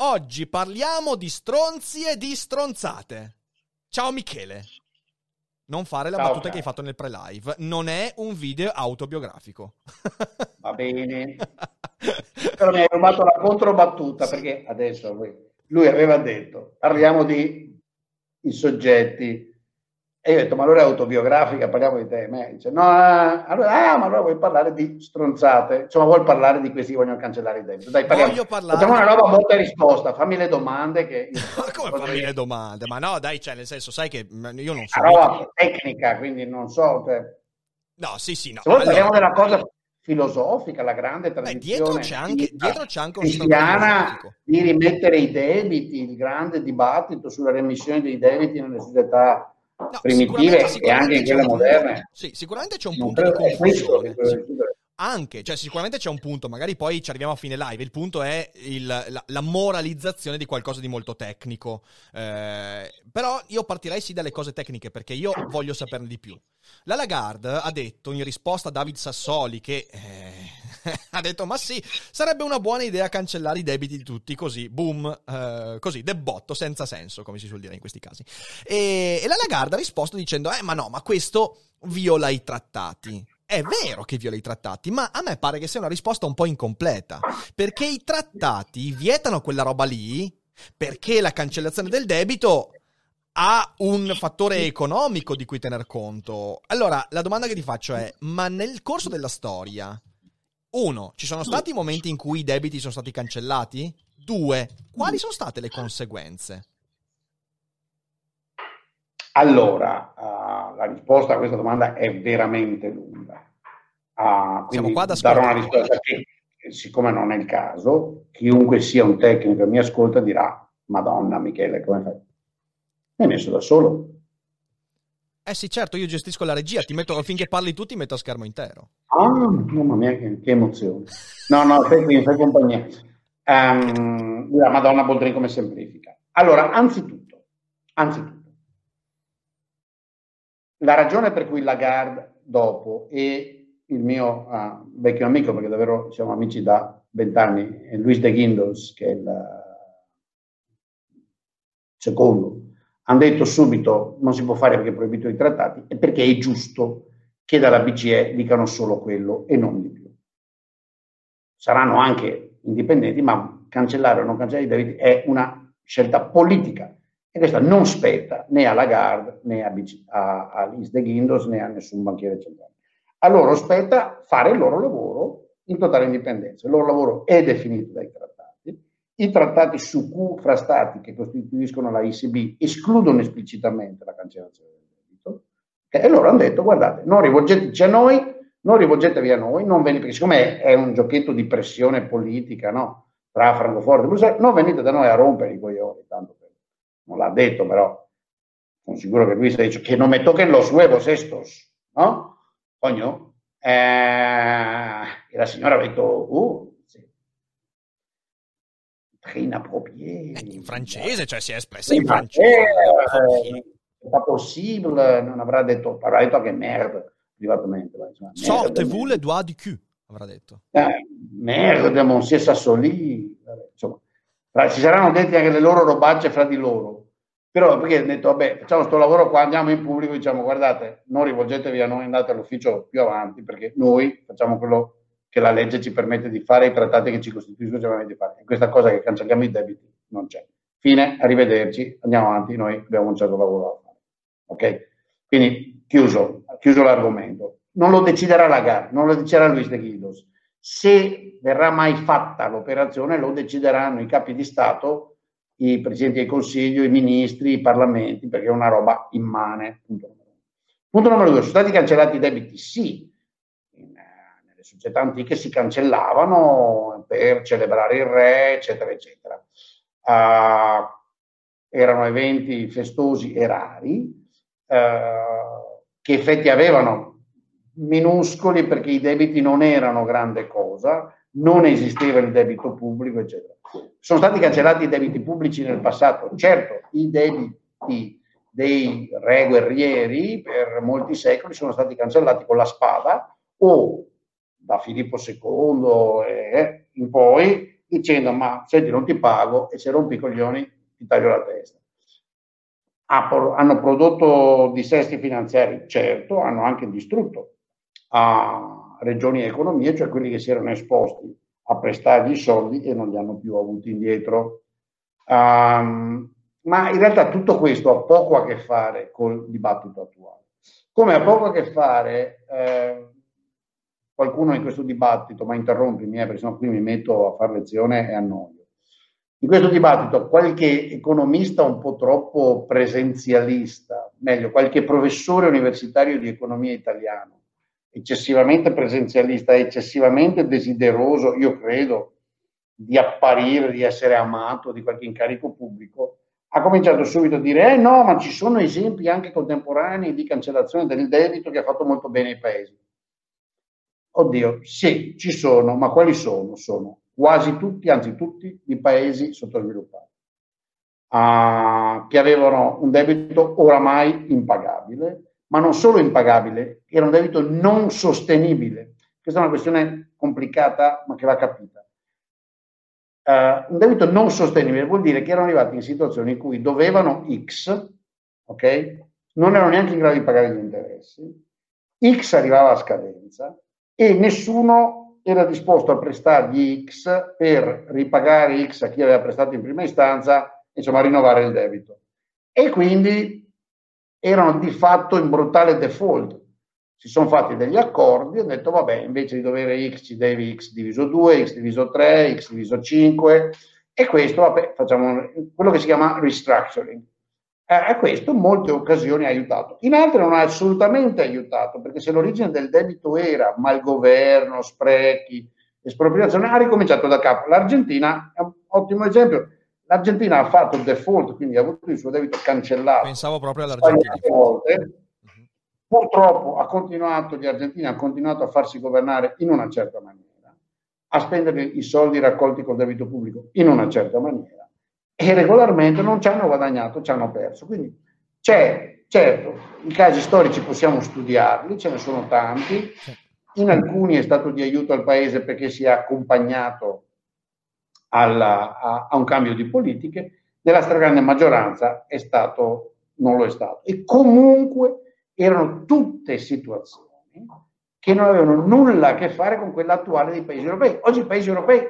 Oggi parliamo di stronzi e di stronzate. Ciao Michele. Non fare la Ciao, battuta ciao. che hai fatto nel pre-live. Non è un video autobiografico. Va bene. Però mi hai rubato la controbattuta perché adesso lui, lui aveva detto parliamo di i soggetti e io ho detto ma allora è autobiografica, parliamo di te. Me dice no, ah, allora, ah, ma allora vuoi parlare di stronzate? Insomma vuoi parlare di questi che vogliono cancellare il debito? Dai, parliamo. Voglio parlare- Facciamo una roba botta e risposta, fammi le domande che... Ma come fammi le domande? Ma no, dai, cioè, nel senso, sai che io non so. Una roba tecnica, quindi non so... cioè, No, sì, sì, no. Se vuoi parliamo Allora, della cosa filosofica, la grande Beh, tradizione dietro c'è anche, dietro c'è anche cristiana di rimettere i debiti, il grande dibattito sulla remissione dei debiti nelle società No, primitive sicuramente- e anche in quelle moderne. Sì, sicuramente c'è un Non punto di confusione. Anche, cioè sicuramente c'è un punto, magari poi ci arriviamo a fine live, il punto è il- la, la moralizzazione di qualcosa di molto tecnico, Eh, però io partirei sì dalle cose tecniche perché io voglio saperne di più. La Lagarde ha detto in risposta a David Sassoli che eh, ha detto ma sì, sarebbe una buona idea cancellare i debiti di tutti così, boom, eh, così, debotto, senza senso, come si suol dire in questi casi. E, e la Lagarde ha risposto dicendo eh ma no, ma questo viola i trattati. È vero che viola i trattati, ma a me pare che sia una risposta un po' incompleta, perché i trattati vietano quella roba lì, perché la cancellazione del debito ha un fattore economico di cui tener conto. Allora, la domanda che ti faccio è, ma nel corso della storia, uno, ci sono stati momenti in cui i debiti sono stati cancellati? Due, quali sono state le conseguenze? Allora, ah, la risposta a questa domanda è veramente lunga. Siamo quindi qua ad darò una ascoltare. risposta che, eh, siccome non è il caso, chiunque sia un tecnico e mi ascolta dirà, Madonna Michele, come fai? Mi hai messo da solo. Eh sì, certo, io gestisco la regia, ti metto, finché parli tu ti metto a schermo intero. Ah, mamma mia, che, che emozione. No, no, fai qui, compagnia. Ehm, la Madonna Boldrini come semplifica. Allora, anzitutto, anzitutto, la ragione per cui Lagarde dopo e il mio ah, vecchio amico, perché davvero siamo amici da vent'anni, Luis de Guindos, che è il secondo, hanno detto subito non si può fare perché è proibito i trattati e perché è giusto che dalla BCE dicano solo quello e non di più. Saranno anche indipendenti, ma cancellare o non cancellare i debiti è una scelta politica e questa non spetta né a Lagarde né a, BC, a, a Liz de Guindos né a nessun banchiere centrale. A loro spetta fare il loro lavoro in totale indipendenza. Il loro lavoro è definito dai trattati. I trattati su Q fra stati che costituiscono la ECB escludono esplicitamente la cancellazione del debito e loro hanno detto guardate, non rivolgeteci a noi, non rivolgetevi a noi, non venite, perché siccome è un giochetto di pressione politica no? tra Francoforte e Bruxelles, non venite da noi a rompere i coglioni, tanto per, non l'ha detto però, sono sicuro che lui si dice che non me toquen los huevos estos, no? Coño, eh, e la signora ha detto, uh. Très inapproprié. Eh, in francese, cioè si è espressa in In francese. francese, è pas possible, non avrà detto, avrà detto che merde privatamente. insomma, merde, Sortez-vous le doigts du cul, avrà detto. Eh, merde, monsieur Sassoli, insomma, si saranno detti anche le loro robacce fra di loro. Però perché hanno detto, vabbè, facciamo sto lavoro qua, andiamo in pubblico e diciamo, guardate, non rivolgetevi a noi, andate all'ufficio più avanti, perché noi facciamo quello che la legge ci permette di fare, i trattati che ci costituiscono ci permettono di fare. E questa cosa che cancelliamo i debiti non c'è. Fine, arrivederci, andiamo avanti, noi abbiamo un certo lavoro da fare. Ok? Quindi chiuso, chiuso l'argomento. Non lo deciderà Lagarde, non lo deciderà Luis de Guidos. Se verrà mai fatta l'operazione, lo decideranno i capi di Stato, i presidenti del Consiglio, i ministri, i parlamenti, perché è una roba immane. Punto numero. Punto numero due, sono stati cancellati i debiti? Sì, società antiche si cancellavano per celebrare il re, eccetera, eccetera. Uh, erano eventi festosi e rari, uh, che effetti avevano minuscoli perché i debiti non erano grande cosa, non esisteva il debito pubblico, eccetera. Sono stati cancellati i debiti pubblici nel passato, certo, i debiti dei re guerrieri per molti secoli sono stati cancellati con la spada o da Filippo II e in poi dicendo ma senti non ti pago e se rompi i coglioni ti taglio la testa. hanno prodotto dissesti finanziari, certo, hanno anche distrutto a regioni e economie, cioè quelli che si erano esposti a prestargli i soldi e non li hanno più avuti indietro. Um, ma in realtà tutto questo ha poco a che fare col dibattito attuale. Come ha poco a che fare, eh, qualcuno in questo dibattito, ma interrompimi, eh, perché sennò qui mi metto a fare lezione e annoio. In questo dibattito qualche economista un po' troppo presenzialista, meglio, qualche professore universitario di economia italiano, eccessivamente presenzialista, eccessivamente desideroso, io credo, di apparire, di essere amato di qualche incarico pubblico, ha cominciato subito a dire, eh no, ma ci sono esempi anche contemporanei di cancellazione del debito che ha fatto molto bene ai paesi. Oddio, sì, ci sono, ma quali sono? Sono quasi tutti, anzi tutti, i paesi sottosviluppati, uh, che avevano un debito oramai impagabile, ma non solo impagabile, era un debito non sostenibile. Questa è una questione complicata, ma che va capita. Uh, un debito non sostenibile vuol dire che erano arrivati in situazioni in cui dovevano X, ok? Non erano neanche in grado di pagare gli interessi, X arrivava a scadenza e nessuno era disposto a prestargli X per ripagare X a chi aveva prestato in prima istanza, insomma, rinnovare il debito. E quindi erano di fatto in brutale default. Si sono fatti degli accordi hanno detto, vabbè, invece di dovere x ci devi x diviso 2, x diviso 3, x diviso 5 e questo, vabbè, facciamo quello che si chiama restructuring. Eh, questo in molte occasioni ha aiutato. In altre non ha assolutamente aiutato, perché se l'origine del debito era malgoverno, sprechi, espropriazione, ha ricominciato da capo. L'Argentina è un ottimo esempio L'Argentina ha fatto il default, quindi ha avuto il suo debito cancellato. Pensavo proprio all'Argentina. Volte. Uh-huh. Purtroppo ha continuato, gli argentini hanno continuato a farsi governare in una certa maniera, a spendere i soldi raccolti col debito pubblico in una certa maniera e regolarmente non ci hanno guadagnato, ci hanno perso. Quindi c'è, certo, i casi storici possiamo studiarli, ce ne sono tanti, in alcuni è stato di aiuto al paese perché si è accompagnato alla, a, a, un cambio di politiche, nella stragrande maggioranza è stato, non lo è stato. E comunque erano tutte situazioni che non avevano nulla a che fare con quella attuale dei paesi europei. Oggi i paesi europei,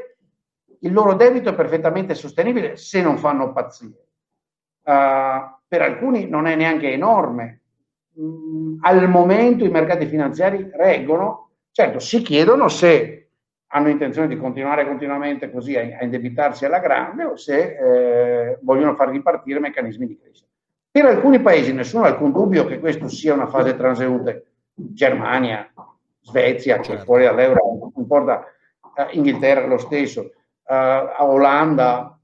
il loro debito è perfettamente sostenibile se non fanno pazzie. Uh, per alcuni non è neanche enorme. Mm, al momento i mercati finanziari reggono, certo si chiedono se hanno intenzione di continuare continuamente così a, a indebitarsi alla grande o se eh, vogliono far ripartire meccanismi di crescita. Per alcuni paesi nessuno ha alcun dubbio che questa sia una fase transeunte. Germania, Svezia, certo. fuori dall'euro, non importa, eh, Inghilterra lo stesso, eh, Olanda,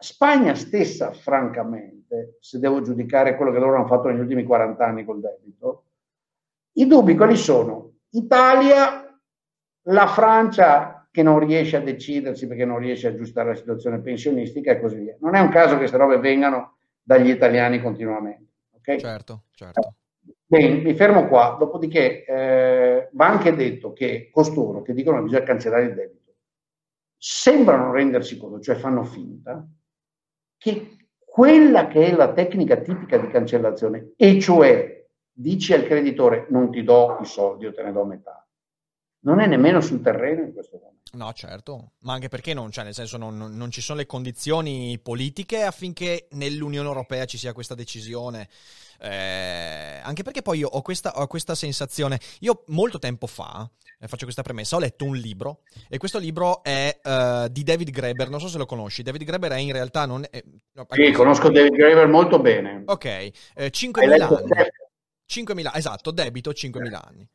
Spagna stessa, francamente, se devo giudicare quello che loro hanno fatto negli ultimi 40 anni col debito, i dubbi quali sono? Italia la Francia che non riesce a decidersi perché non riesce a aggiustare la situazione pensionistica e così via. Non è un caso che queste robe vengano dagli italiani continuamente. Okay? Certo, certo. Bene, mi fermo qua, dopodiché eh, va anche detto che costoro che dicono che bisogna cancellare il debito sembrano rendersi conto, cioè fanno finta, che quella che è la tecnica tipica di cancellazione, e cioè dici al creditore non ti do i soldi, io te ne do metà, non è nemmeno sul terreno in questo momento. No, certo, ma anche perché non, cioè, nel senso non, non, ci sono le condizioni politiche affinché nell'Unione Europea ci sia questa decisione. Eh, anche perché poi io ho questa, ho questa sensazione. Io molto tempo fa, faccio questa premessa, ho letto un libro e questo libro è uh, di David Graeber. Non so se lo conosci. David Graeber è in realtà. Non è, no, sì, conosco David Graeber molto bene. Ok, eh, 5.000 anni. 5.000, esatto, debito 5.000 anni.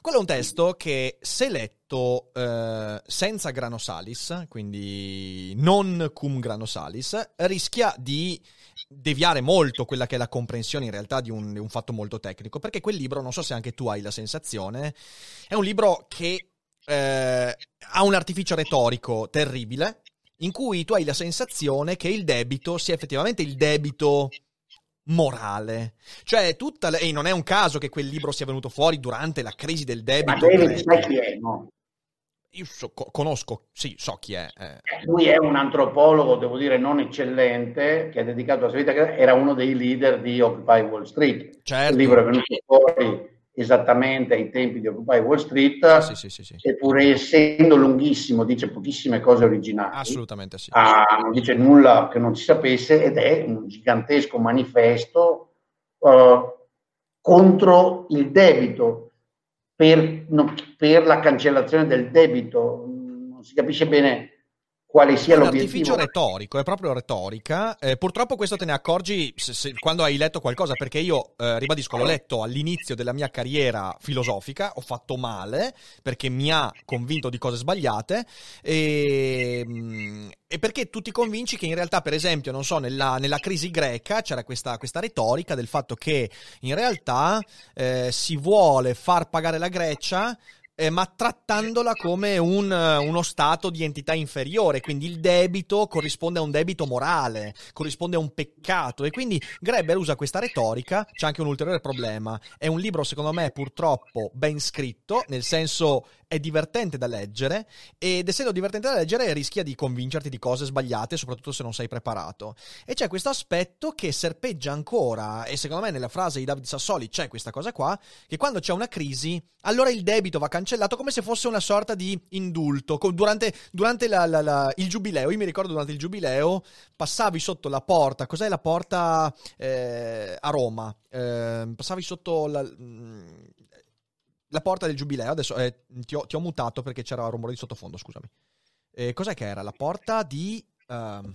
Quello è un testo che, se letto eh, senza grano salis, quindi non cum grano salis, rischia di deviare molto quella che è la comprensione in realtà di un, un fatto molto tecnico, perché quel libro, non so se anche tu hai la sensazione, è un libro che eh, ha un artificio retorico terribile, in cui tu hai la sensazione che il debito sia effettivamente il debito morale. Cioè, tutta le... e non è un caso che quel libro sia venuto fuori durante la crisi del debito. Ma David, sai chi è, no? Io so, conosco, sì, so chi è. Eh. Lui è un antropologo, devo dire, non eccellente, che ha dedicato la sua vita, era uno dei leader di Occupy Wall Street. Certo. Il libro è venuto fuori esattamente ai tempi di Occupy Wall Street, sì, sì, sì, eppure essendo lunghissimo dice pochissime cose originali. Assolutamente sì. Ah, non dice nulla che non si sapesse ed è un gigantesco manifesto uh, contro il debito, per, no, per la cancellazione del debito. Non si capisce bene quale sia è l'obiettivo. È un retorico, è proprio retorica. Eh, purtroppo questo te ne accorgi se, se, quando hai letto qualcosa, perché io, eh, ribadisco, l'ho letto all'inizio della mia carriera filosofica, ho fatto male, perché mi ha convinto di cose sbagliate, e, mm, e perché tu ti convinci che in realtà, per esempio, non so, nella, nella crisi greca c'era questa, questa, retorica del fatto che in realtà eh, si vuole far pagare la Grecia eh, ma trattandola come un, uno stato di entità inferiore, quindi il debito corrisponde a un debito morale, corrisponde a un peccato e quindi Greber usa questa retorica, c'è anche un ulteriore problema, è un libro secondo me purtroppo ben scritto, nel senso è divertente da leggere ed essendo divertente da leggere rischia di convincerti di cose sbagliate, soprattutto se non sei preparato. E c'è questo aspetto che serpeggia ancora, e secondo me nella frase di David Sassoli c'è questa cosa qua, che quando c'è una crisi, allora il debito va cancellato come se fosse una sorta di indulto. Durante, durante la, la, la, il giubileo, io mi ricordo durante il giubileo, passavi sotto la porta, cos'è la porta eh, a Roma? Eh, passavi sotto la, la porta del giubileo, adesso eh, ti, ho, ti, ho, mutato perché c'era un rumore di sottofondo, scusami. Eh, cos'è che era? La porta di... Uh,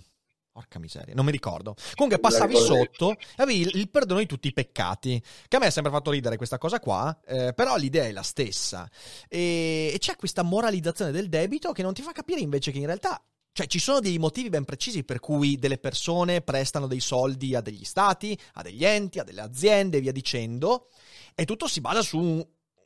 porca miseria, non mi ricordo. Comunque passavi sotto e avevi il, il, perdono di tutti i peccati, che a me ha sempre fatto ridere questa cosa qua, eh, però l'idea è la stessa. E, e c'è questa moralizzazione del debito che non ti fa capire invece che in realtà cioè, ci sono dei motivi ben precisi per cui delle persone prestano dei soldi a degli stati, a degli enti, a delle aziende e via dicendo, e tutto si basa su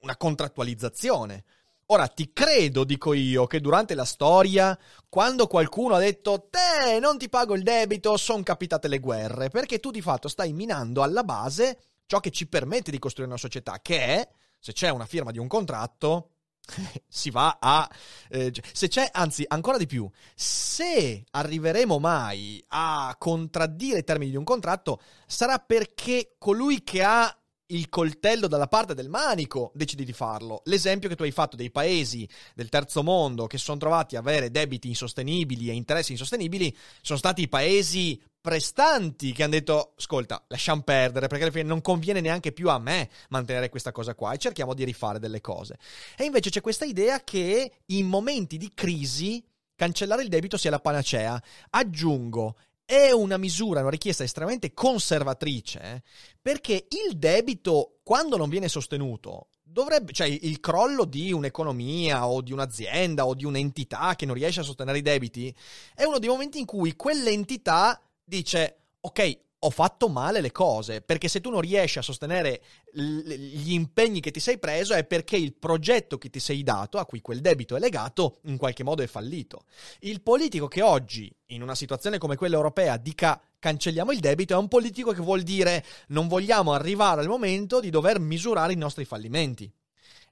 una contrattualizzazione. Ora ti credo, dico io, che durante la storia, quando qualcuno ha detto te non ti pago il debito, sono capitate le guerre, perché tu di fatto stai minando alla base ciò che ci permette di costruire una società, che è, se c'è una firma di un contratto, si va a... Eh, se c'è, anzi, ancora di più, se arriveremo mai a contraddire i termini di un contratto, sarà perché colui che ha il coltello dalla parte del manico, decidi di farlo. L'esempio che tu hai fatto dei paesi del terzo mondo che si sono trovati a avere debiti insostenibili e interessi insostenibili sono stati i paesi prestanti che hanno detto ascolta lasciamo perdere perché alla fine non conviene neanche più a me mantenere questa cosa qua e cerchiamo di rifare delle cose e invece c'è questa idea che in momenti di crisi cancellare il debito sia la panacea aggiungo è una misura, una richiesta estremamente conservatrice, eh, perché il debito, quando non viene sostenuto, dovrebbe, cioè il crollo di un'economia o di un'azienda o di un'entità che non riesce a sostenere i debiti, è uno dei momenti in cui quell'entità dice, ok, ho fatto male le cose, perché se tu non riesci a sostenere gli impegni che ti sei preso è perché il progetto che ti sei dato, a cui quel debito è legato, in qualche modo è fallito. Il politico che oggi, in una situazione come quella europea, dica cancelliamo il debito, è un politico che vuol dire non vogliamo arrivare al momento di dover misurare i nostri fallimenti.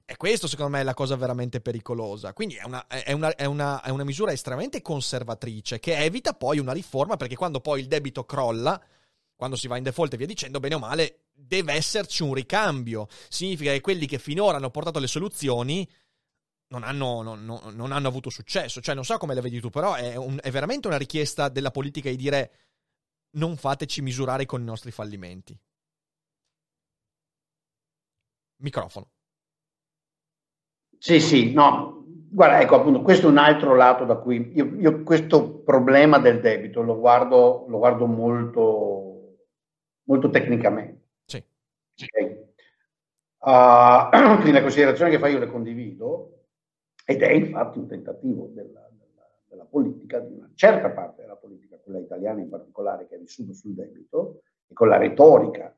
E questo secondo me è la cosa veramente pericolosa. Quindi è una, è, una, è, una, è una misura estremamente conservatrice che evita poi una riforma perché quando poi il debito crolla, quando si va in default e via dicendo, bene o male, deve esserci un ricambio. Significa che quelli che finora hanno portato le soluzioni non hanno, non, non, non hanno avuto successo. Cioè, non so come la vedi tu, però è, un, è veramente una richiesta della politica di dire non fateci misurare con i nostri fallimenti. Microfono. Sì, sì, no, guarda, ecco appunto, questo è un altro lato da cui io, io questo problema del debito lo guardo, lo guardo molto molto tecnicamente. Sì. Okay. Uh, quindi le considerazioni che fa io le condivido ed è infatti un tentativo della, della, della, politica, di una certa parte della politica, quella italiana in particolare, che ha vissuto sul debito e con la retorica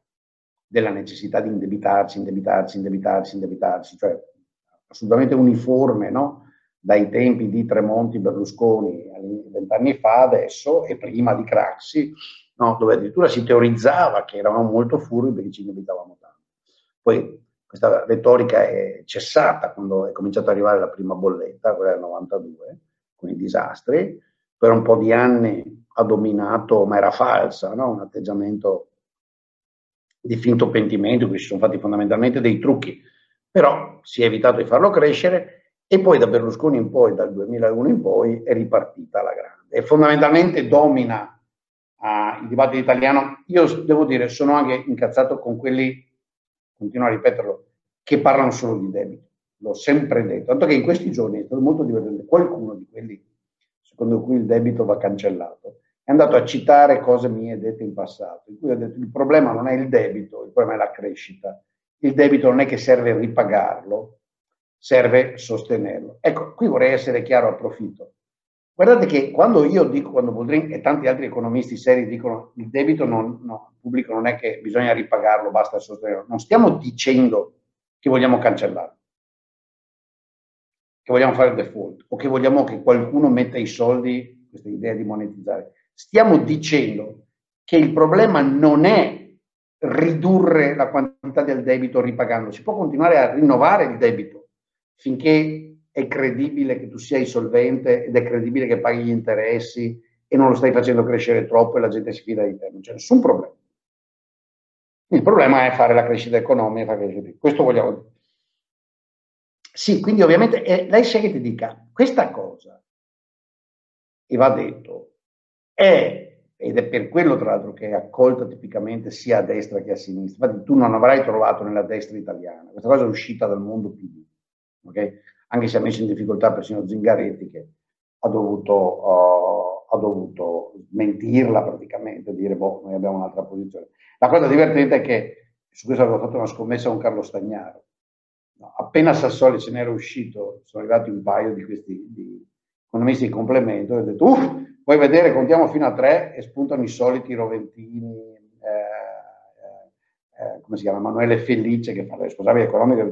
della necessità di indebitarsi, indebitarsi, indebitarsi, indebitarsi, cioè assolutamente uniforme, no? dai tempi di Tremonti, Berlusconi vent'anni fa adesso e prima di Craxi, no? dove addirittura si teorizzava che eravamo molto furbi perché ci indebitavamo tanto. Poi questa retorica è cessata quando è cominciata ad arrivare la prima bolletta, quella del 92, con i disastri. Per un po' di anni ha dominato, ma era falsa, no? un atteggiamento di finto pentimento, cui si sono fatti fondamentalmente dei trucchi, però si è evitato di farlo crescere e poi da Berlusconi in poi, dal 2001 in poi, è ripartita la grande. E fondamentalmente domina uh, il dibattito italiano. Io devo dire, sono anche incazzato con quelli continuo a ripeterlo, che parlano solo di debito. L'ho sempre detto, tanto che in questi giorni è stato molto divertente. Qualcuno di quelli secondo cui il debito va cancellato è andato a citare cose mie dette in passato, in cui ho detto il problema non è il debito, il problema è la crescita. Il debito non è che serve ripagarlo, serve sostenerlo. Ecco, qui vorrei essere chiaro, approfitto. Guardate che quando io dico, quando Boldrin e tanti altri economisti seri dicono il debito non, no, pubblico non è che bisogna ripagarlo, basta sostenerlo, non stiamo dicendo che vogliamo cancellarlo, che vogliamo fare il default o che vogliamo che qualcuno metta i soldi, questa idea di monetizzare. Stiamo dicendo che il problema non è ridurre la quantità del debito ripagando, si può continuare a rinnovare il debito finché è credibile che tu sia solvente ed è credibile che paghi gli interessi e non lo stai facendo crescere troppo e la gente si fida di te, non c'è nessun problema. Il problema è fare la crescita economica, questo vogliamo dire. Sì, quindi ovviamente eh, lei sa che ti dica questa cosa, e va detto, è, ed è per quello tra l'altro che è accolta tipicamente sia a destra che a sinistra, infatti tu non avrai trovato nella destra italiana, questa cosa è uscita dal mondo PD, ok? Anche se ha messo in difficoltà persino Zingaretti che ha dovuto, uh, ha dovuto smentirla praticamente, dire boh, noi abbiamo un'altra posizione. La cosa divertente è che su questo avevo fatto una scommessa con Carlo Stagnaro. No, appena Sassoli se n'era uscito, sono arrivati un paio di questi economisti di complemento e ho detto, uff, vuoi vedere, contiamo fino a tre e spuntano i soliti Roventini, eh, eh, come si chiama, Emanuele Felice che fa il responsabile economico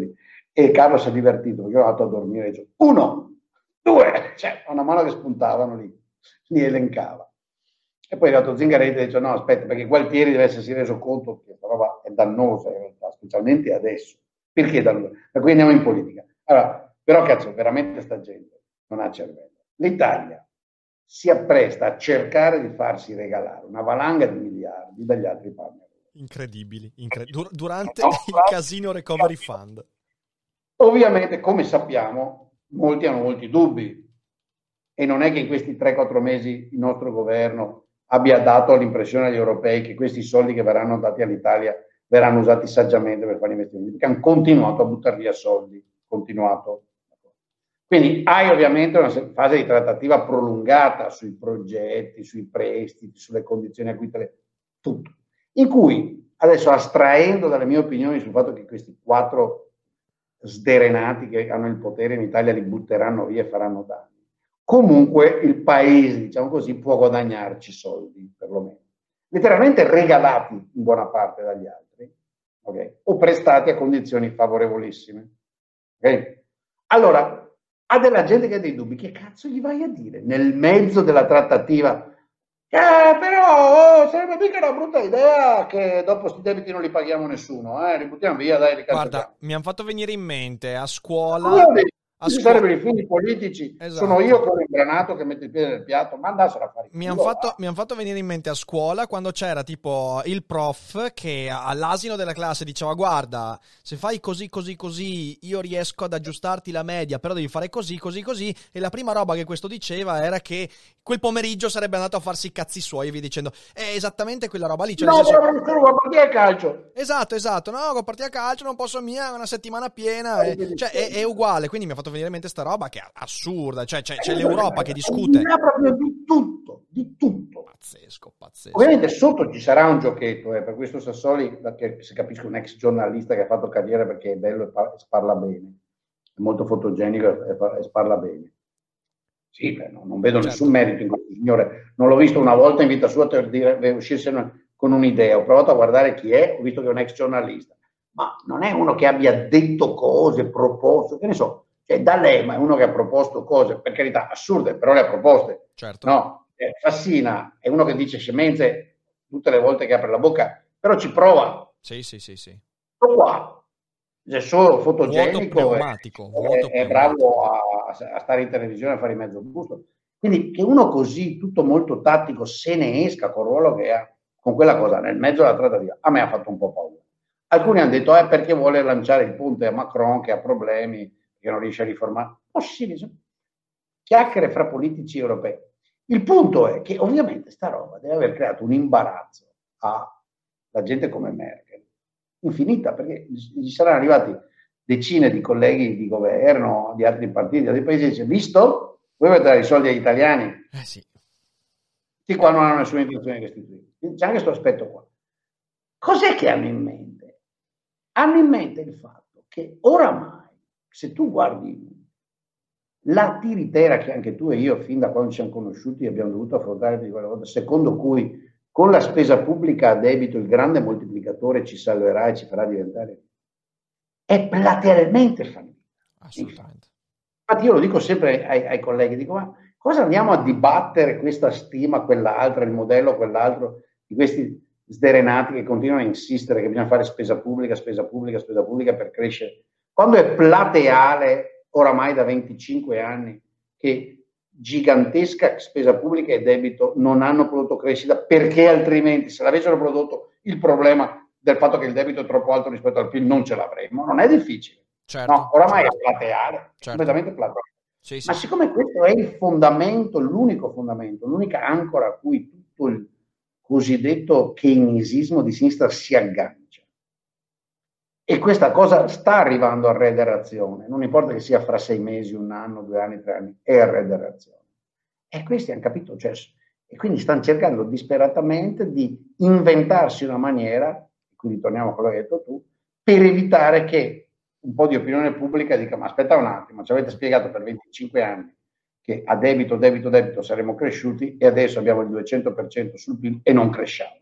e Carlo si è divertito perché ero andato a dormire e dice, uno, due, cioè una mano che spuntavano lì, li elencava. E poi è arrivato Zingaretti e dice, no aspetta, perché Gualtieri deve essersi reso conto che questa roba è dannosa in realtà, specialmente adesso. Perché dannosa? Da qui andiamo in politica. Allora, però cazzo, veramente sta gente non ha cervello. L'Italia si appresta a cercare di farsi regalare una valanga di miliardi dagli altri partner. Incredibili, incred- dur- durante il Casino Recovery Fund. Ovviamente, come sappiamo, molti hanno molti dubbi e non è che in questi 3-4 mesi il nostro governo abbia dato l'impressione agli europei che questi soldi che verranno dati all'Italia verranno usati saggiamente per fare investimenti, perché hanno continuato a buttare via soldi, continuato. Quindi hai ovviamente una fase di trattativa prolungata sui progetti, sui prestiti, sulle condizioni acquisite, tutto, in cui adesso astraendo dalle mie opinioni sul fatto che questi quattro sderenati che hanno il potere in Italia li butteranno via e faranno danni. Comunque il paese, diciamo così, può guadagnarci soldi, perlomeno. Letteralmente regalati in buona parte dagli altri, okay? o prestati a condizioni favorevolissime. Okay? Allora, ha della gente che ha dei dubbi, che cazzo gli vai a dire nel mezzo della trattativa? Eh, però oh, sarebbe mica una brutta idea che dopo questi debiti non li paghiamo nessuno, eh? li buttiamo via, dai, li Guarda, mi hanno fatto venire in mente a scuola... Guarda, a ci sarebbero i figli politici, esatto. sono io con l'imbranato che mette il piede nel piatto, ma andassero a fare mi hanno fatto, han fatto, venire in mente a scuola quando c'era tipo il prof che all'asino della classe diceva guarda, se fai così così così io riesco ad aggiustarti la media, però devi fare così così così e la prima roba che questo diceva era che quel pomeriggio sarebbe andato a farsi i cazzi suoi e via dicendo è esattamente quella roba lì. Cioè, no, senso... va a partire a calcio. Esatto, esatto, no, a partire a calcio, non posso mia, una settimana piena, e... cioè è, è uguale, quindi mi ha fatto venire in mente sta roba che è assurda, cioè c'è, c'è l'Europa che discute. Ma proprio di tutto, di tutto. Pazzesco. pazzesco. Ovviamente sotto ci sarà un giochetto, eh, per questo Sassoli, che se capisco un ex giornalista che ha fatto carriera perché è bello e, par- parla bene, è molto fotogenico e, par- parla bene. Sì, beh, no, non vedo certo. nessun merito in questo signore, non l'ho visto una volta in vita sua per dire, uscirsene con un'idea, ho provato a guardare chi è, ho visto che è un ex giornalista, ma non è uno che abbia detto cose, proposto, che ne so, cioè D'Alema è uno che ha proposto cose, per carità, assurde, però le ha proposte. Certo. No, eh, Fassina è uno che dice scemenze tutte le volte che apre la bocca, però ci prova. Sì, sì, sì, sì. qua, è solo fotogenico, vuoto pneumatico, è, è, è bravo a, a, stare in televisione a fare in mezzo gusto. Quindi che uno così, tutto molto tattico, se ne esca col ruolo che ha, con quella cosa nel mezzo della trattativa, a me ha fatto un po' paura. Alcuni hanno detto, eh, perché vuole lanciare il punto a Macron che ha problemi, che non riesce a riformare. Possibile. Chiacchiere fra politici europei. Il punto è che ovviamente sta roba deve aver creato un imbarazzo alla gente come Merkel, infinita, perché gli saranno arrivati decine di colleghi di governo, di altri partiti, di altri paesi, e dice, visto? Voi avete dare i soldi agli italiani? Eh sì. Sì, qua non hanno nessuna intenzione di restituire. C'è anche questo aspetto qua. Cos'è che hanno in mente? Hanno in mente il fatto che oramai se tu guardi la tiritera che anche tu e io, fin da quando ci siamo conosciuti, abbiamo dovuto affrontare di quella volta, secondo cui con la spesa pubblica a debito il grande moltiplicatore ci salverà e ci farà diventare, è platealmente fallito. Assolutamente. Infatti io lo dico sempre ai, ai, colleghi, dico ma cosa andiamo a dibattere questa stima, quell'altra, il modello, quell'altro, di questi sderenati che continuano a insistere che bisogna fare spesa pubblica, spesa pubblica, spesa pubblica per crescere quando è plateale, oramai da 25 anni, che gigantesca spesa pubblica e debito non hanno prodotto crescita, perché altrimenti se l'avessero prodotto il problema del fatto che il debito è troppo alto rispetto al PIL non ce l'avremmo, non è difficile. Certo, no, oramai certo. è plateale, certo. completamente plateale. Sì, sì, Ma siccome questo è il fondamento, l'unico fondamento, l'unica ancora a cui tutto il cosiddetto keynesismo di sinistra si aggancia, e questa cosa sta arrivando a rederazione, non importa che sia fra sei mesi, un anno, due anni, tre anni, è a rederazione. E questi hanno capito, cioè, e quindi stanno cercando disperatamente di inventarsi una maniera, quindi torniamo a quello che hai detto tu, per evitare che un po' di opinione pubblica dica ma aspetta un attimo, ci avete spiegato per 25 anni che a debito, debito, debito saremmo cresciuti e adesso abbiamo il 200% sul PIL e non cresciamo.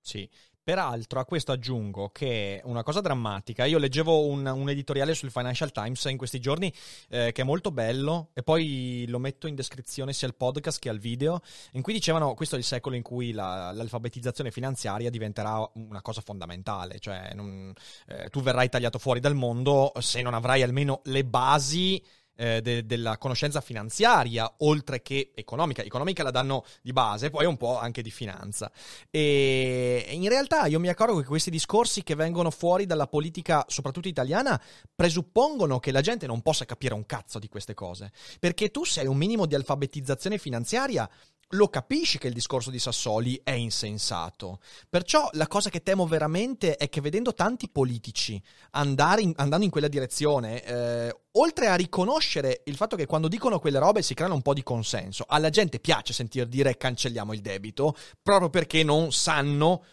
Sì, Peraltro a questo aggiungo che una cosa drammatica, io leggevo un, un editoriale sul Financial Times in questi giorni eh, che è molto bello e poi lo metto in descrizione sia al podcast che al video, in cui dicevano questo è il secolo in cui la, l'alfabetizzazione finanziaria diventerà una cosa fondamentale, cioè non, eh, tu verrai tagliato fuori dal mondo se non avrai almeno le basi eh, de- della conoscenza finanziaria, oltre che economica. Economica la danno di base, poi un po' anche di finanza. E in realtà io mi accorgo che questi discorsi che vengono fuori dalla politica, soprattutto italiana, presuppongono che la gente non possa capire un cazzo di queste cose. Perché tu sei un minimo di alfabetizzazione finanziaria lo capisci che il discorso di Sassoli è insensato. Perciò la cosa che temo veramente è che vedendo tanti politici in, andando in quella direzione, eh, oltre a riconoscere il fatto che quando dicono quelle robe si creano un po' di consenso, alla gente piace sentir dire cancelliamo il debito, proprio perché non sanno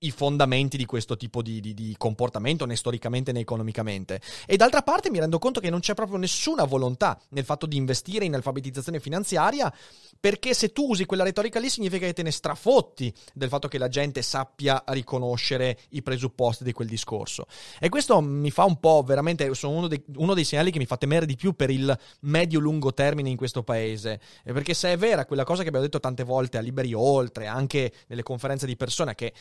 i fondamenti di questo tipo di, di, di, comportamento, né storicamente né economicamente. E d'altra parte mi rendo conto che non c'è proprio nessuna volontà nel fatto di investire in alfabetizzazione finanziaria, perché se tu usi quella retorica lì significa che te ne strafotti del fatto che la gente sappia riconoscere i presupposti di quel discorso. E questo mi fa un po' veramente, sono uno dei, uno dei segnali che mi fa temere di più per il medio-lungo termine in questo paese. Perché se è vera quella cosa che abbiamo detto tante volte a Liberi Oltre, anche nelle conferenze di persona, che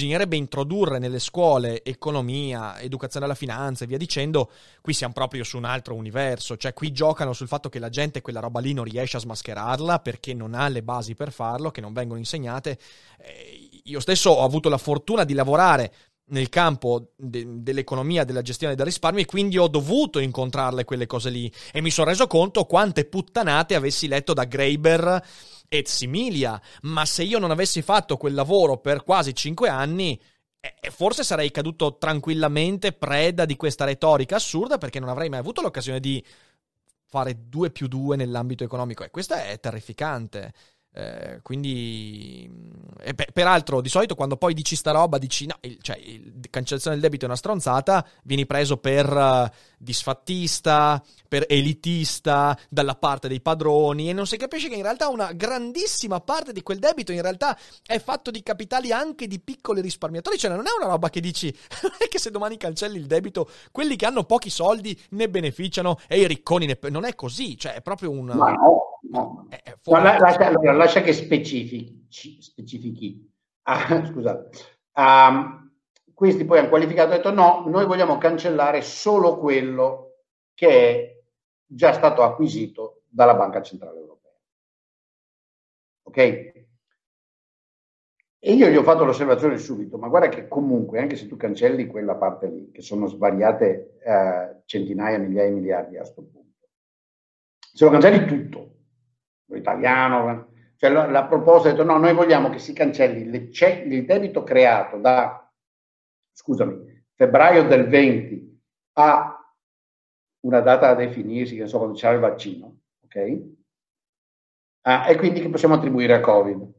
bisognerebbe introdurre nelle scuole economia, educazione alla finanza e via dicendo, qui siamo proprio su un altro universo, cioè qui giocano sul fatto che la gente quella roba lì non riesce a smascherarla perché non ha le basi per farlo, che non vengono insegnate. Eh, io stesso ho avuto la fortuna di lavorare nel campo de- dell'economia, della gestione del risparmio e quindi ho dovuto incontrarle quelle cose lì e mi sono reso conto quante puttanate avessi letto da Graeber et similia, ma se io non avessi fatto quel lavoro per quasi cinque anni, eh, forse sarei caduto tranquillamente preda di questa retorica assurda perché non avrei mai avuto l'occasione di fare due più due nell'ambito economico e questo è terrificante. Eh, quindi, e per, peraltro, di solito quando poi dici sta roba, dici no, il, cioè, il, cancellazione del debito è una stronzata, vieni preso per uh, disfattista, per elitista, dalla parte dei padroni, e non si capisce che in realtà una grandissima parte di quel debito in realtà è fatto di capitali anche di piccoli risparmiatori, cioè non è una roba che dici, non è che se domani cancelli il debito, quelli che hanno pochi soldi ne beneficiano e i ricconi ne... non è così, cioè è proprio un... Ma no No. Eh, eh no, lascia, allora, lascia, che specifichi. specifichi. Ah, scusate. Um, questi poi hanno qualificato e detto no, noi vogliamo cancellare solo quello che è già stato acquisito dalla Banca Centrale Europea. Ok? E io gli ho fatto l'osservazione subito, ma guarda che comunque, anche se tu cancelli quella parte lì, che sono svariate eh, centinaia, migliaia di miliardi a questo punto, se lo cancelli tutto, italiano, cioè la, la proposta ha detto no, noi vogliamo che si cancelli le, il debito creato da, scusami, febbraio del 20 a una data da definirsi, che non so quando c'era il vaccino, ok? Ah, e quindi che possiamo attribuire a Covid,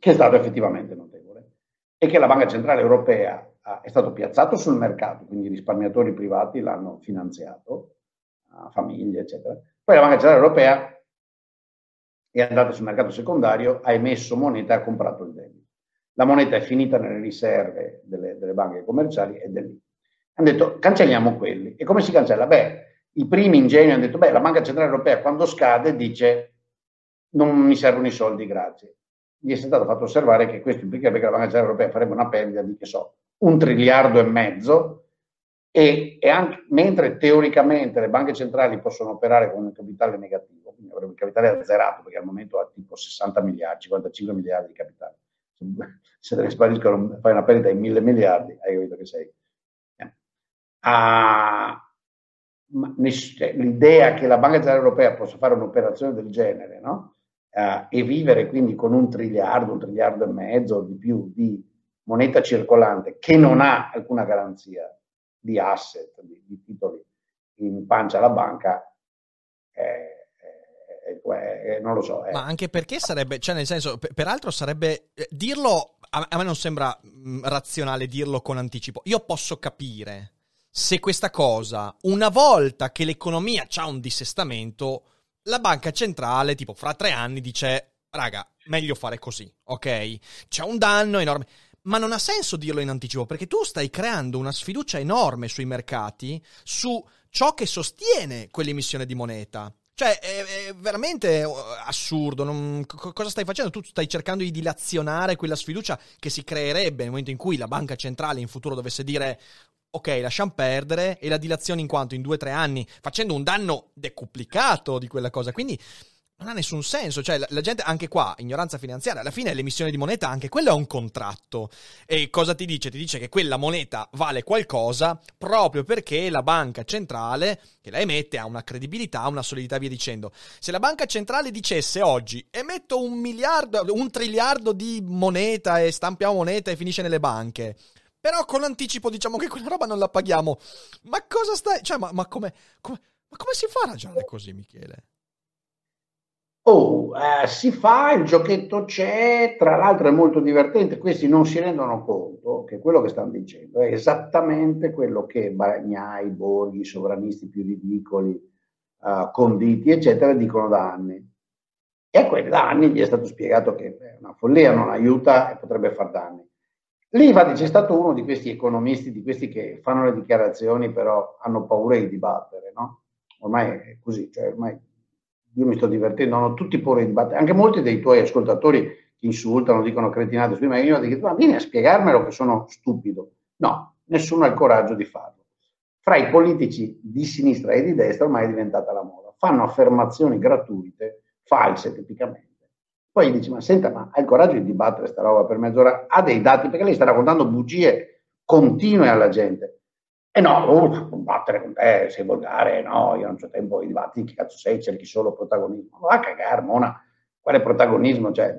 che è stato effettivamente notevole, e che la Banca Centrale Europea ah, è stato piazzato sul mercato, quindi i risparmiatori privati l'hanno finanziato, famiglie, eccetera. Poi la Banca Centrale Europea è andata sul mercato secondario, ha emesso moneta e ha comprato il debito. La moneta è finita nelle riserve delle, delle banche commerciali è lì. Hanno detto cancelliamo quelli. E come si cancella? Beh, i primi ingenui hanno detto, beh, la Banca Centrale Europea quando scade dice non mi servono i soldi, grazie. Gli è stato fatto osservare che questo implicherebbe che la Banca Centrale Europea farebbe una perdita di, che so, un triliardo e mezzo e, e anche, mentre teoricamente le banche centrali possono operare con un capitale negativo, avrebbe il capitale azzerato perché al momento ha tipo 60 miliardi, 55 miliardi di capitale. Se te ne spariscono, fai una perdita di mille miliardi, hai capito che sei. Eh. Ah, cioè, l'idea che la Banca Centrale Europea possa fare un'operazione del genere no? uh, e vivere quindi con un triliardo, un triliardo e mezzo di più di moneta circolante che non ha alcuna garanzia di asset, di, di titoli in pancia alla banca, eh, eh, eh, non lo so. Ma anche perché sarebbe, cioè nel senso, per, peraltro sarebbe, eh, dirlo, a, me non sembra mm, razionale dirlo con anticipo. Io posso capire se questa cosa, una volta che l'economia ha un dissestamento, la banca centrale, tipo fra tre anni, dice, raga, meglio fare così, ok? C'è un danno enorme ma non ha senso dirlo in anticipo perché tu stai creando una sfiducia enorme sui mercati su ciò che sostiene quell'emissione di moneta. Cioè, è, è veramente uh, assurdo. Non, co- cosa stai facendo? Tu stai cercando di dilazionare quella sfiducia che si creerebbe nel momento in cui la banca centrale in futuro dovesse dire ok, lasciamo perdere e la dilazione in quanto in due o tre anni facendo un danno decuplicato di quella cosa. Quindi non ha nessun senso, cioè la, la, gente anche qua, ignoranza finanziaria, alla fine l'emissione di moneta anche quello è un contratto. E cosa ti dice? Ti dice che quella moneta vale qualcosa proprio perché la banca centrale che la emette ha una credibilità, una solidità via dicendo. Se la banca centrale dicesse oggi emetto un miliardo, un triliardo di moneta e stampiamo moneta e finisce nelle banche, però con anticipo diciamo che quella roba non la paghiamo, ma cosa stai... Cioè, ma, ma come, come, ma come si fa a ragionare così, Michele? Oh, eh, si fa, il giochetto c'è, tra l'altro è molto divertente, questi non si rendono conto che quello che stanno dicendo è esattamente quello che Bagnai, Borghi, i sovranisti più ridicoli, uh, Conditi, eccetera, dicono da anni. E a quelli da anni gli è stato spiegato che è una follia, non aiuta e potrebbe far danni. Lì infatti c'è stato uno di questi economisti, di questi che fanno le dichiarazioni però hanno paura di dibattere, no? Ormai è così, cioè ormai io mi sto divertendo, hanno tutti paura di dibattere, anche molti dei tuoi ascoltatori che insultano, dicono cretinate su me, io dico, ma vieni a spiegarmelo che sono stupido. No, nessuno ha il coraggio di farlo. Fra i politici di sinistra e di destra ormai è diventata la moda. Fanno affermazioni gratuite, false tipicamente. Poi gli dici, ma senta, ma hai il coraggio di dibattere sta roba per mezz'ora? Ha dei dati, perché lei sta raccontando bugie continue alla gente. E no, uh, combattere con te, sei volgare, no, io non ho tempo di dibattiti, chi cazzo sei, cerchi solo protagonismo. Va a cagare, Mona, quale protagonismo? Cioè,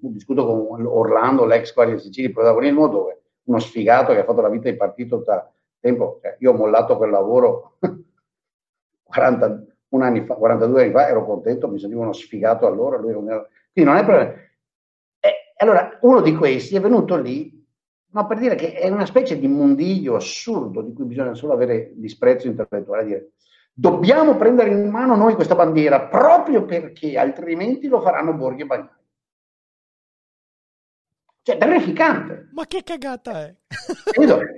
discuto con Orlando, l'ex Guardia di Sicilia, protagonismo dove? Uno sfigato che ha fatto la vita di partito da tempo. Cioè, io ho mollato quel lavoro 40, un anno fa, 42 anni fa, ero contento, mi sentivo uno sfigato allora, lui era... Quindi non è problema. Eh, allora, uno di questi è venuto lì ma per dire che è una specie di mondiglio assurdo di cui bisogna solo avere disprezzo intellettuale, dire dobbiamo prendere in mano noi questa bandiera proprio perché altrimenti lo faranno Borghi e Bagnai. Cioè, terrificante. Ma che cagata è?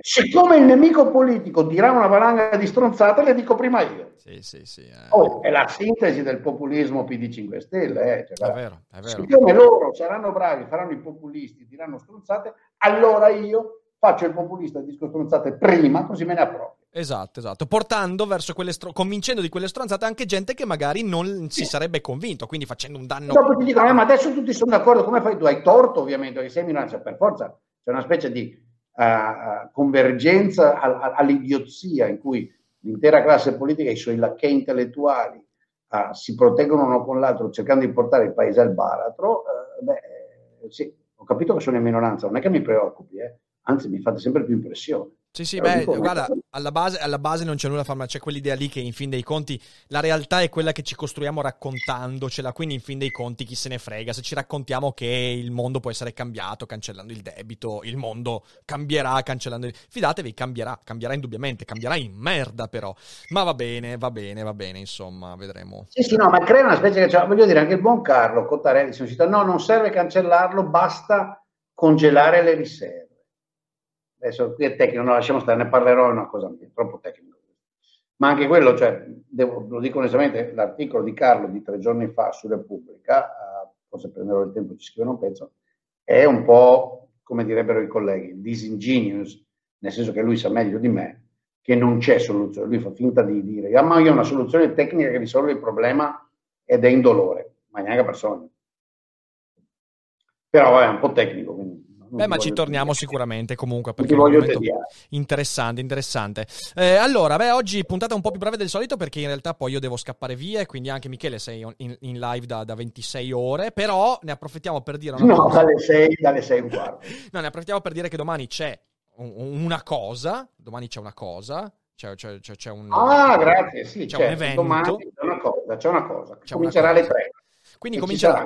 Siccome il nemico politico dirà una valanga di stronzate, le dico prima io. Sì, sì, sì. Eh. Oh, è la sintesi del populismo PD 5 Stelle. Eh. Cioè, è vero, è vero. Siccome loro saranno bravi, faranno i populisti, diranno stronzate, allora io faccio il populista e disco stronzate prima, così me ne approprio. Esatto, esatto, portando verso quelle stro- convincendo di quelle stronzate anche gente che magari non si sarebbe convinto, quindi facendo un danno. Dopo ti dicono, eh, ma adesso tutti sono d'accordo, come fai tu? Hai torto ovviamente, perché sei minoranza, per forza c'è una specie di uh, convergenza all'idiozia in cui l'intera classe politica e i suoi lacchei intellettuali uh, si proteggono uno con l'altro cercando di portare il paese al baratro. Uh, beh, sì, ho capito che sono in minoranza, non è che mi preoccupi, eh? anzi mi fate sempre più impressione. Sì, sì, beh, guarda, alla base, alla base, non c'è nulla da fare, ma c'è quell'idea lì che in fin dei conti la realtà è quella che ci costruiamo raccontandocela, quindi in fin dei conti chi se ne frega, se ci raccontiamo che il mondo può essere cambiato cancellando il debito, il mondo cambierà cancellando il... Fidatevi, cambierà, cambierà indubbiamente, cambierà in merda però, ma va bene, va bene, va bene, insomma, vedremo. Sì, sì, no, ma crea una specie che, cioè, voglio dire, anche il buon Carlo Cottarelli, sono citato, no, non serve cancellarlo, basta congelare le riserve adesso qui è tecnico, no, lasciamo stare, ne parlerò, è una cosa è troppo tecnica. Ma anche quello, cioè, devo, lo dico onestamente, l'articolo di Carlo di tre giorni fa su Repubblica, uh, forse prenderò il tempo di scrivere un pezzo, è un po', come direbbero i colleghi, disingenuous, nel senso che lui sa meglio di me che non c'è soluzione. Lui fa finta di dire, ah, ma io ho una soluzione tecnica che risolve il problema ed è indolore, ma neanche persone. Però è un po' tecnico, quindi Beh, ma ci torniamo tediare. sicuramente comunque perché è interessante, interessante. Eh, allora, beh, oggi puntata un po' più breve del solito perché in realtà poi io devo scappare via e quindi anche Michele sei in, in live da, da, 26 ore, però ne approfittiamo per dire una No, dalle 6, dalle 6 un quarto. no, ne approfittiamo per dire che domani c'è una cosa, domani c'è una cosa, c'è, c'è, c'è, un... Ah, grazie, sì, c'è, c'è un evento. Domani c'è una cosa, c'è una cosa. C'è comincerà alle 3. Quindi comincerà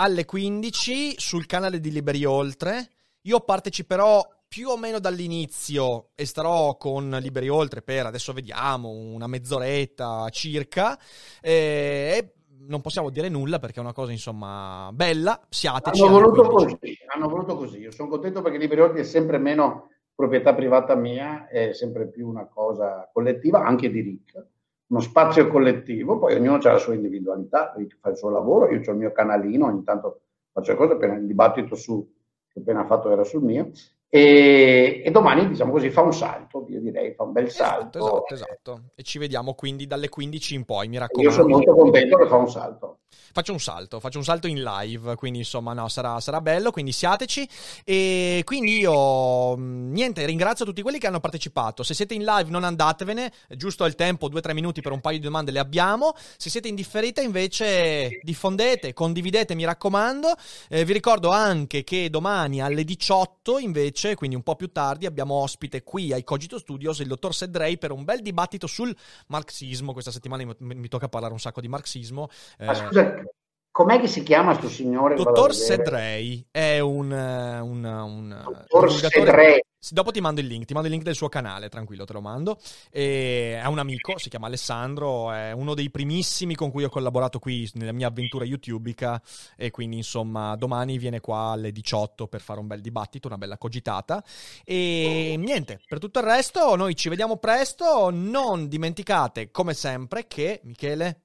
alle 15 sul canale di Liberi Oltre. Io parteciperò più o meno dall'inizio e starò con Liberi Oltre per adesso vediamo una mezz'oretta circa. E non possiamo dire nulla perché è una cosa insomma bella. Siateci. Hanno voluto così. Hanno voluto così. Io sono contento perché Liberi Oltre è sempre meno proprietà privata mia, è sempre più una cosa collettiva, anche di Rick uno spazio collettivo, poi ognuno ha la sua individualità, fa il suo lavoro, io ho il mio canalino, ogni tanto faccio le cose, appena il dibattito su, che ho appena fatto era sul mio, e, e, domani, diciamo così, fa un salto, io direi, fa un bel esatto, salto. Esatto, esatto. E ci vediamo quindi dalle 15 in poi, mi raccomando. Io sono molto contento che fa un salto faccio un salto, faccio un salto in live, quindi insomma no, sarà, sarà bello, quindi siateci. E quindi io, mm, niente, ringrazio tutti quelli che hanno partecipato. Se siete in live non andatevene, giusto il tempo, due o tre minuti per un paio di domande le abbiamo. Se siete in differita invece diffondete, condividete, mi raccomando. Eh, vi ricordo anche che domani alle 18 invece, quindi un po' più tardi, abbiamo ospite qui ai Cogito Studios il dottor Sedrey per un bel dibattito sul marxismo. Questa settimana mi, mi tocca parlare un sacco di marxismo. Eh, scusa, Com'è che si chiama questo signore? Dottor Sedrey è un... un, un Dottor Sedrey. Dopo ti mando il link, ti mando il link del suo canale, tranquillo, te lo mando. E è un amico, si chiama Alessandro, è uno dei primissimi con cui ho collaborato qui nella mia avventura YouTubica e quindi insomma domani viene qua alle 18 per fare un bel dibattito, una bella cogitata. E niente, per tutto il resto noi ci vediamo presto, non dimenticate come sempre che Michele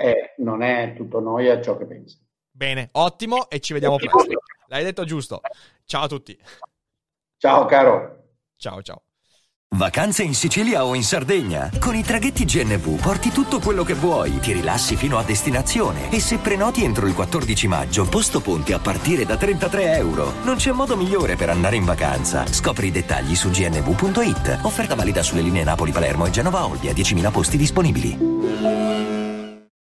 eh, non è tutto noia ciò che pensa. Bene, ottimo e ci vediamo presto. L'hai detto giusto. Ciao a tutti. Ciao caro. Ciao ciao. Vacanze in Sicilia o in Sardegna? Con i traghetti GNV porti tutto quello che vuoi, ti rilassi fino a destinazione e se prenoti entro il 14 maggio, posto ponti a partire da 33 euro. Non c'è modo migliore per andare in vacanza. Scopri i dettagli su gnv.it. Offerta valida sulle linee Napoli-Palermo e Genova-Olbia, 10.000 posti disponibili.